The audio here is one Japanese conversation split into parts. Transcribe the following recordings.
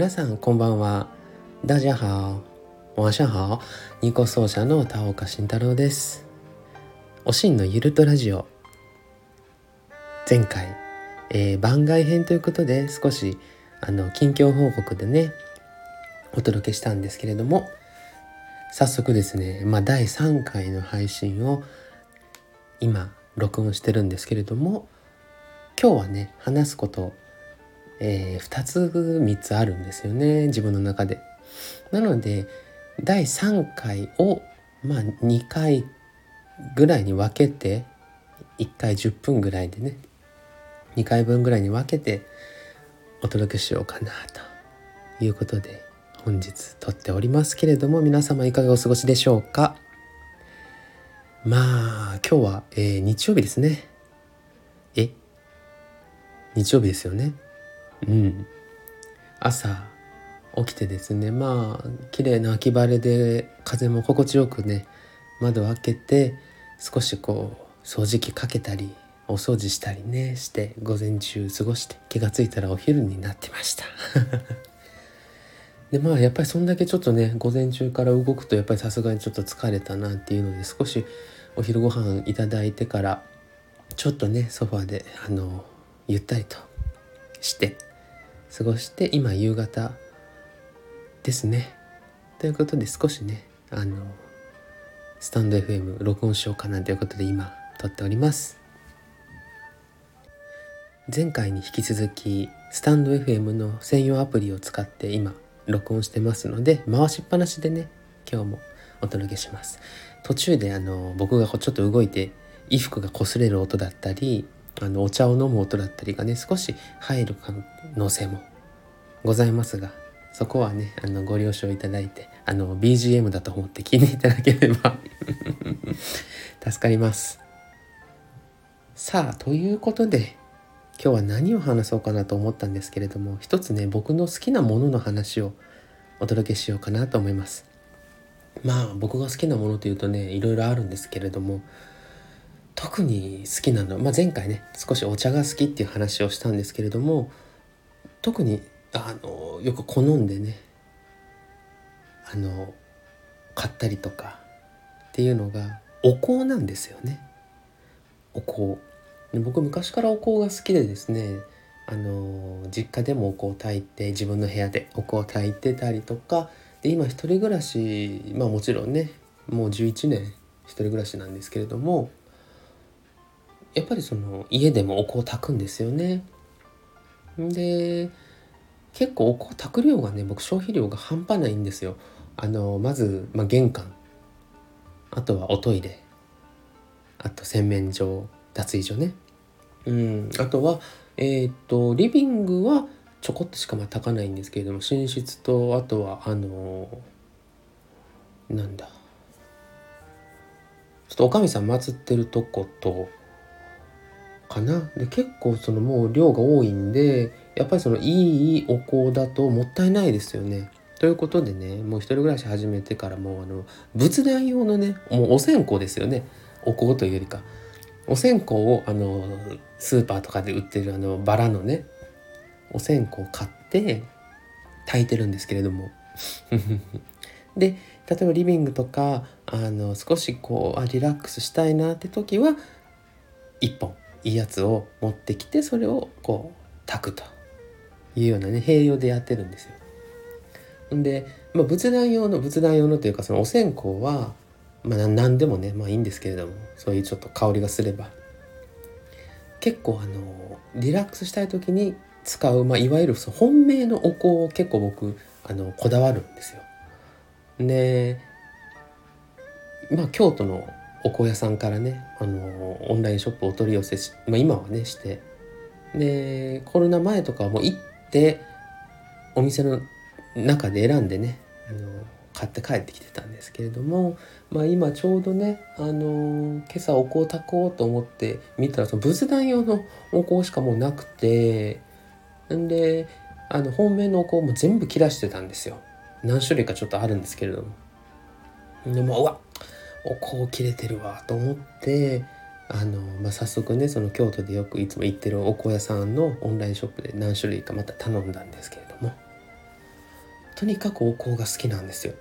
皆さんこんばんは。大家好。晚上好。ニコ奏者の田岡慎太郎です。おしんのゆるとラジオ。前回、えー、番外編ということで少しあの近況報告でねお届けしたんですけれども早速ですね、まあ、第3回の配信を今録音してるんですけれども今日はね話すことえー、2つ3つあるんですよね自分の中で。なので第3回をまあ2回ぐらいに分けて1回10分ぐらいでね2回分ぐらいに分けてお届けしようかなということで本日撮っておりますけれども皆様いかがお過ごしでしょうか？まあ今日は、えー、日曜日ですね。え？日曜日ですよね。うん。朝起きてですねまあ綺麗な秋晴れで風も心地よくね窓を開けて少しこう掃除機かけたりお掃除したりねして午前中過ごして気が付いたらお昼になってました。でまあやっぱりそんだけちょっとね午前中から動くとやっぱりさすがにちょっと疲れたなっていうので少しお昼ご飯いただいてからちょっとねソファーであのゆったりとして過ごして今夕方ですね。ということで少しねあのスタンド FM 録音しようかなということで今撮っております。前回に引き続きスタンド FM の専用アプリを使って今録音してますので回しっぱなしでね今日もお届けします。途中であの僕がちょっと動いて衣服が擦れる音だったりあのお茶を飲む音だったりがね少し入る可能性もございますがそこはねあのご了承いただいてあの BGM だと思って聞いていただければ 助かります。さあということで今日は何を話そうかなと思ったんですけれども一つね僕の好きなものの話をお届けしようかなと思います。まあ僕が好きなものというとねいろいろあるんですけれども特に好きなの、まあ、前回ね少しお茶が好きっていう話をしたんですけれども特にあのよく好んでねあの買ったりとかっていうのがお香なんですよね。お香。僕昔からお香が好きでですねあの実家でもお香を炊いて自分の部屋でお香を炊いてたりとかで今一人暮らしまあもちろんねもう11年一人暮らしなんですけれどもやっぱりその家でもお香を炊くんですよね。で結構お香炊く量がね僕消費量が半端ないんですよ。あのまず、まあ、玄関。あとはおトイレ。あと洗面所脱衣所ね。うん。あとはえっ、とリビングはちょこっとしかまあ炊かないんですけれども寝室とあとはあのー、なんだ。ちょっとおかみさん祀ってるとことかな。で結構そのもう量が多いんでやっぱりそのいいお香だともったいないですよね。ということでねもう一人暮らし始めてからもうあの仏壇用のねもうお線香ですよね。お香というよりか。お線香をあのスーパーとかで売ってるあのバラのねお線香を買って炊いてるんですけれども。で例えばリビングとかあの少しこうあリラックスしたいなって時は1本。いいやつを持ってきてそれをこう炊くというようなね併用でやってるんですよ。んで、まあ、仏壇用の仏壇用のというかそのお線香は、まあ、何でもねまあいいんですけれどもそういうちょっと香りがすれば結構あのリラックスしたい時に使う、まあ、いわゆるその本命のお香を結構僕あのこだわるんですよ。でまあ京都のお香屋さんからねあのオンラインショップお取り寄せし、まあ、今はねして。でコロナ前とかはもう行ってお店の中で選んでねあの買って帰ってきてたんですけれども、まあ、今ちょうどね、あの今朝お香炊こうと思って見たらその仏壇用のお香しかもうなくてんであの本命のお香も全部切らしてたんですよ。何種類かちょっとあるんですけれども。でもうわお香切れてるわと思ってあの、まあ、早速ねその京都でよくいつも行ってるお香屋さんのオンラインショップで何種類かまた頼んだんですけれどもとにかくお香が好きなんですよ。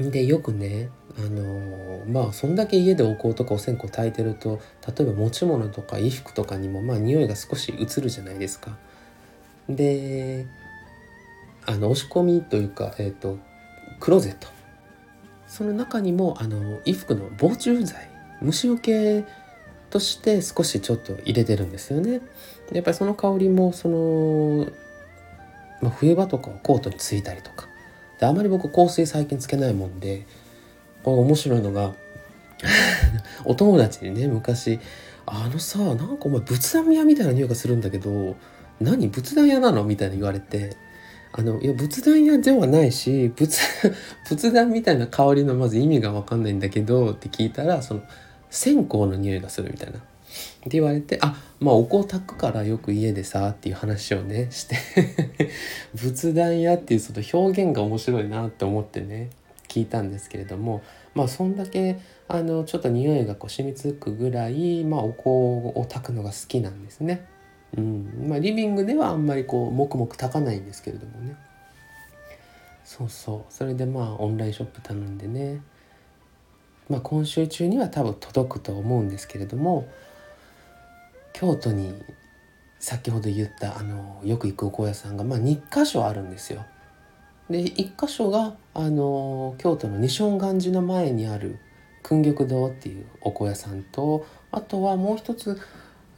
でよくねあの、まあそんだけ家でお香とかお線香炊いてると例えば持ち物とか衣服とかにもまあ匂いが少し移るじゃないですか。であの押し込みというか、えーと、クローゼットその中にもあの衣服の防虫剤虫除けとして少しちょっと入れてるんですよね。やっぱりその香りもその、まあ、冬場とかはコートについたりとかであまり僕香水最近つけないもんでこれ面白いのが お友達にね昔「あのさなんかお前仏壇屋みたいな匂いがするんだけど何仏壇屋なの?」みたいに言われてあのいや仏壇屋ではないし仏 仏壇みたいな香りのまず意味が分かんないんだけどって聞いたらその線香の匂いがするみたいな。って言われてあまあお香炊くからよく家でさっていう話をね して仏壇屋っていうその表現が面白いなって思ってね聞いたんですけれどもまあそんだけあのちょっと匂いがこう染みつくぐらい、まあ、お香を炊くのが好きなんですね。うん。まあ、リビングではあんまりこう黙々炊かないんですけれどもね。そうそう。それでまあオンラインショップ頼んでね。まあ今週中には多分届くと思うんですけれども京都に先ほど言ったあのよく行くお香屋さんが、まあ、2箇所あるんですよ。で1箇所があの京都の西本願寺の前にある訓玉堂っていうお香屋さんとあとはもう一つ、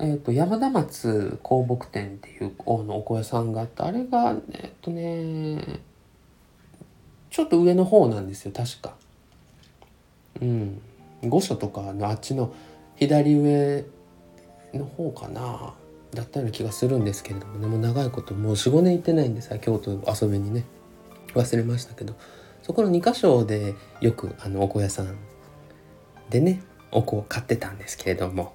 えーと、山田松香木店っていうおのお香屋さんがあってあれがえっとねちょっと上の方なんですよ確か。うん、御所とかのあっちの左上の方かなだったような気がするんですけれどもねもう長いこともう45年行ってないんでさ京都遊びにね。忘れましたけど。そこの2箇所でよくあのお香屋さんでねお香を買ってたんですけれども。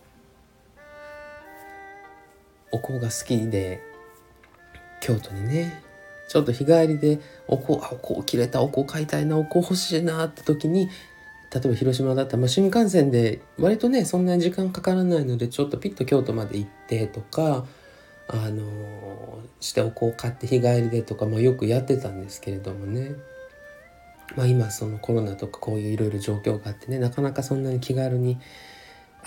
お香が好きで京都にねちょっと日帰りでお香あお香切れたお香買いたいなお香欲しいなって時に例えば広島だったら、ま、新幹線で割とねそんなに時間かからないのでちょっとピッと京都まで行ってとかあのしてお香買って日帰りでとか、まあ、よくやってたんですけれどもね、まあ、今そのコロナとかこういういろいろ状況があってねなかなかそんなに気軽に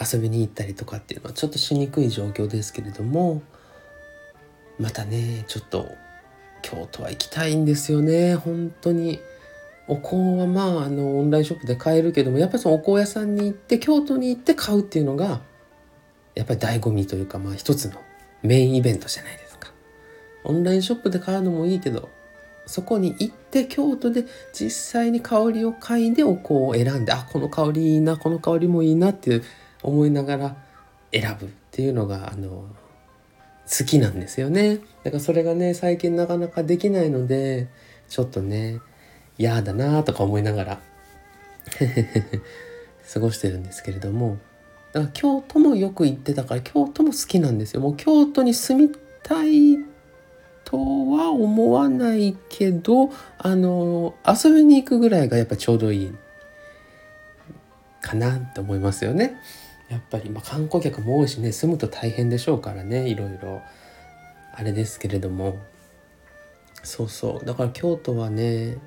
遊びに行ったりとかっていうのはちょっとしにくい状況ですけれどもまたねちょっと京都は行きたいんですよね本当に。お香はまああのオンラインショップで買えるけどもやっぱりそのお香屋さんに行って京都に行って買うっていうのがやっぱり醍醐味というかまあ一つのメインイベントじゃないですか。オンラインショップで買うのもいいけどそこに行って京都で実際に香りを嗅いでお香を選んであこの香りいいなこの香りもいいなっていう思いながら選ぶっていうのがあの好きなんですよね。だからそれがね最近なかなかできないのでちょっとね嫌だなとか思いながら 過ごしてるんですけれどもだから京都もよく行ってたから京都も好きなんですよもう京都に住みたいとは思わないけどあの遊びに行くぐらいがやっぱちょうどいいかなって思いますよね。やっぱり、まあ、観光客も多いしね住むと大変でしょうからねいろいろ。あれですけれども。そうそう。だから京都はね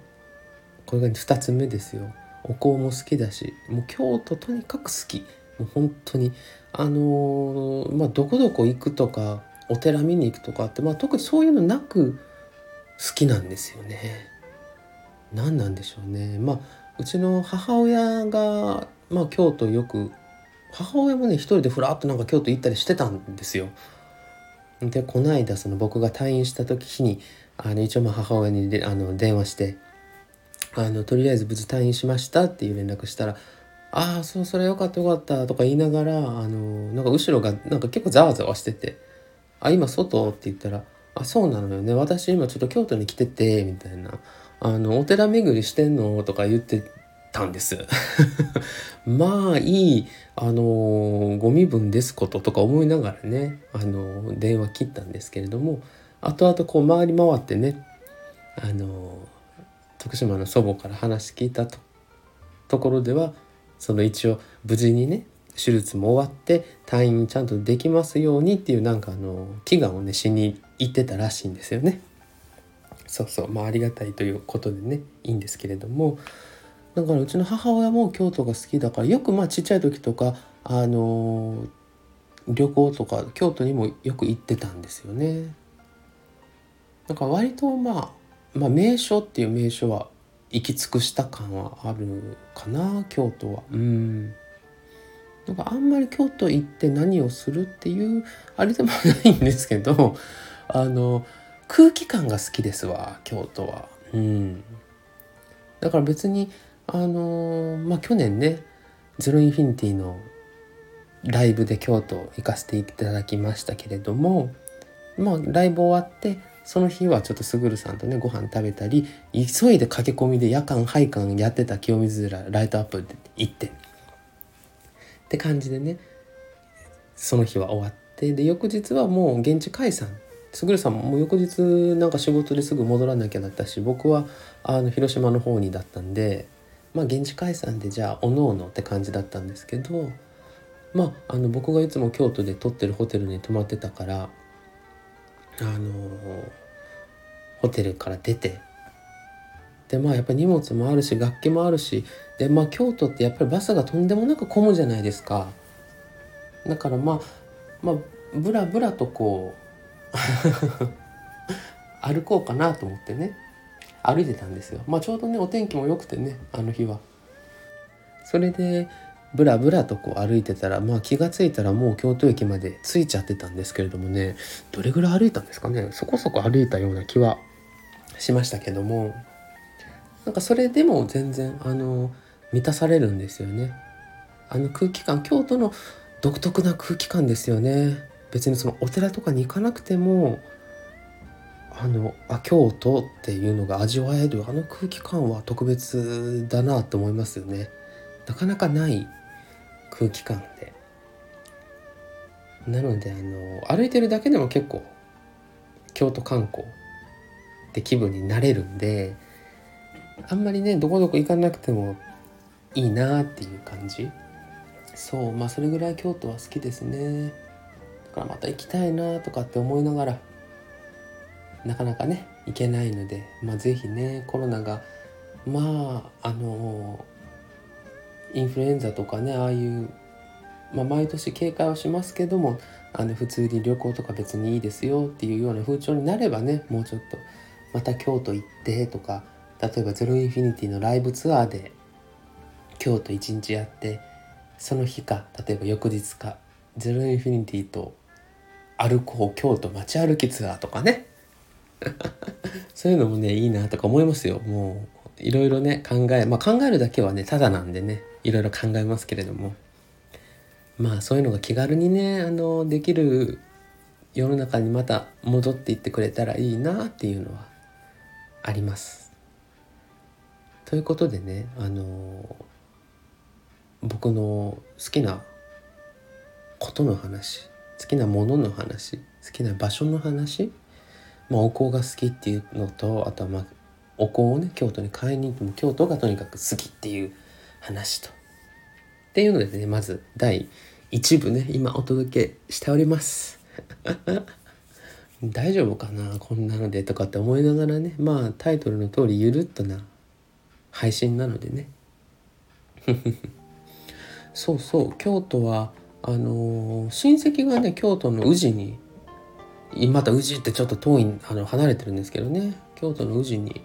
これが2つ目ですよ。お香も好きだしもう京都とにかく好き。もう本当に。あのー、まあどこどこ行くとかお寺見に行くとかって、まあ、特にそういうのなく好きなんですよね。何なんでしょうね。まあうちの母親が、まあ、京都よく母親もね一人でふらっとなんか京都行ったりしてたんですよ。でこの間その僕が退院した時にあの一応ま母親にであの電話してあのとりあえず無事退院しましたっていう連絡したら「ああそうそれよかったよかった」とか言いながらあのなんか後ろがなんか結構ざわざわしてて「あ今外?」って言ったら「あそうなのよね私今ちょっと京都に来てて」みたいな「あのお寺巡りしてんの?」とか言ってたんです まあいいあのご身分ですこととか思いながらねあの電話切ったんですけれども後々こう回り回ってねあの徳島の祖母から話聞いたとところではその一応無事にね手術も終わって退院ちゃんとできますようにっていうなんかあの祈願をねしに行ってたらしいんですよね。そうそうまあありがたいということでねいいんですけれどもだからうちの母親も京都が好きだからよくまあちっちゃい時とかあのー、旅行とか京都にもよく行ってたんですよね。なんか割とまあ、まあ、名所っていう名所は行き尽くした感はあるかな京都は。うんなんかあんまり京都行って何をするっていうあれでもないんですけどあの空気感が好きですわ京都は。うん、だから別にあのまあ去年ねゼロインフィニティのライブで京都行かせていただきましたけれどもまあライブ終わってその日はちょっとすぐるさんとねご飯食べたり急いで駆け込みで夜間配管やってた清水寺ライトアップで行ってって感じでねその日は終わってで翌日はもう現地解散。すぐるさんも翌日なんか仕事ですぐ戻らなきゃだったし僕はあの広島の方にだったんでまあ現地解散でじゃあおのおのって感じだったんですけどまああの僕がいつも京都で撮ってるホテルに泊まってたからあのホテルから出てでまあやっぱ荷物もあるし楽器もあるしでまあ京都ってやっぱりバスがとんでもなく混むじゃないですか。だからまあまあブラブラとこう 歩こうかなと思ってね。歩いてたんですよ。まあちょうどねお天気も良くてねあの日は。それでブラブラとこう歩いてたらまあ気が付いたらもう京都駅まで着いちゃってたんですけれどもねどれぐらい歩いたんですかね。そこそこ歩いたような気はしましたけども。なんかそれでも全然あの満たされるんですよね。あの空気感京都の独特な空気感ですよね。別にそのお寺とかに行かなくてもあのあ京都っていうのが味わえるあの空気感は特別だなと思いますよね。なかなかない空気感でなのであの歩いてるだけでも結構京都観光って気分になれるんであんまりねどこどこ行かなくてもいいなっていう感じ。そうまあそれぐらい京都は好きですね。だからまた行きたいなとかって思いながらなかなかね行けないのでまあ是非ねコロナがまああのインフルエンザとかねああいう、まあ、毎年警戒はしますけどもあの普通に旅行とか別にいいですよっていうような風潮になればねもうちょっとまた京都行ってとか例えばゼロインフィニティのライブツアーで京都一日やってその日か例えば翌日かゼロインフィニティと歩こう京都街歩きツアーとかねそういうのもねいいなとか思いますよもういろいろね考えまあ考えるだけはねただなんでねいろいろ考えますけれどもまあそういうのが気軽にねあのできる世の中にまた戻っていってくれたらいいなっていうのはあります。ということでねあの僕の好きなことの話好きなものの話好きな場所の話、まあ、お香が好きっていうのとあとはまあお香をね京都に買いに行っても京都がとにかく好きっていう話と。っていうのでねまず第1部ね今お届けしております。大丈夫かなこんなのでとかって思いながらねまあタイトルの通りゆるっとな配信なのでね そうそう京都はあのー、親戚がね京都の宇治にまた宇治ってちょっと遠いあの離れてるんですけどね。京都の宇治に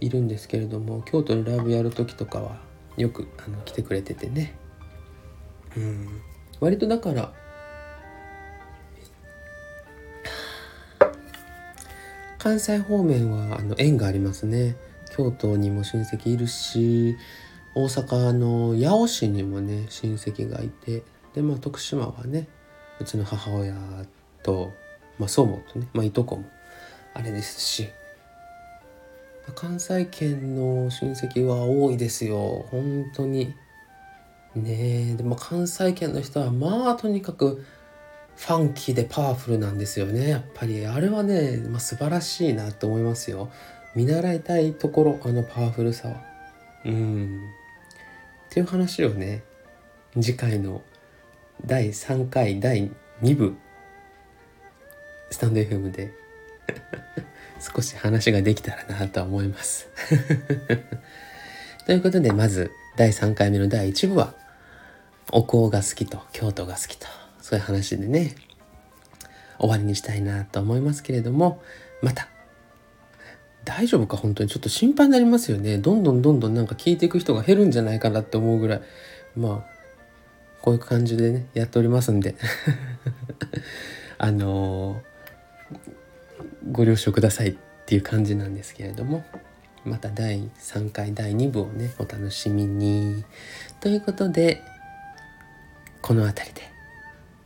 いるんですけれども京都にライブやる時とかはよくあの来てくれててね。うん。割とだから関西方面はあの縁がありますね。京都にも親戚いるし大阪の八尾市にもね親戚がいて。でまあ徳島はねうちの母親と、まあ、祖母とね、まあ、いとこもあれですし。関西圏の親戚は多いですよ。本当に。ねえ。でも関西圏の人はまあとにかくファンキーでパワフルなんですよね。やっぱり。あれはね、まあ、素晴らしいなと思いますよ。見習いたいところあのパワフルさは。うん。っていう話をね次回の第3回第2部スタンド FM で 少し話ができたらなとは思います。ということでまず第3回目の第1部はお香が好きと京都が好きとそういう話でね終わりにしたいなと思いますけれどもまた大丈夫か本当に？ちょっと心配になりますよね。どんどんどんどんなんか聞いていく人が減るんじゃないかなって思うぐらいまあこういう感じでねやっておりますんで。あの、ご了承くださいっていう感じなんですけれどもまた第3回第2部をねお楽しみにということでこの辺りで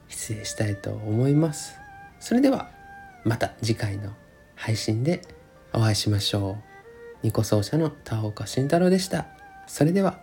失礼したいと思いますそれではまた次回の配信でお会いしましょう。ニコ奏者の田岡慎太郎でした。それでは。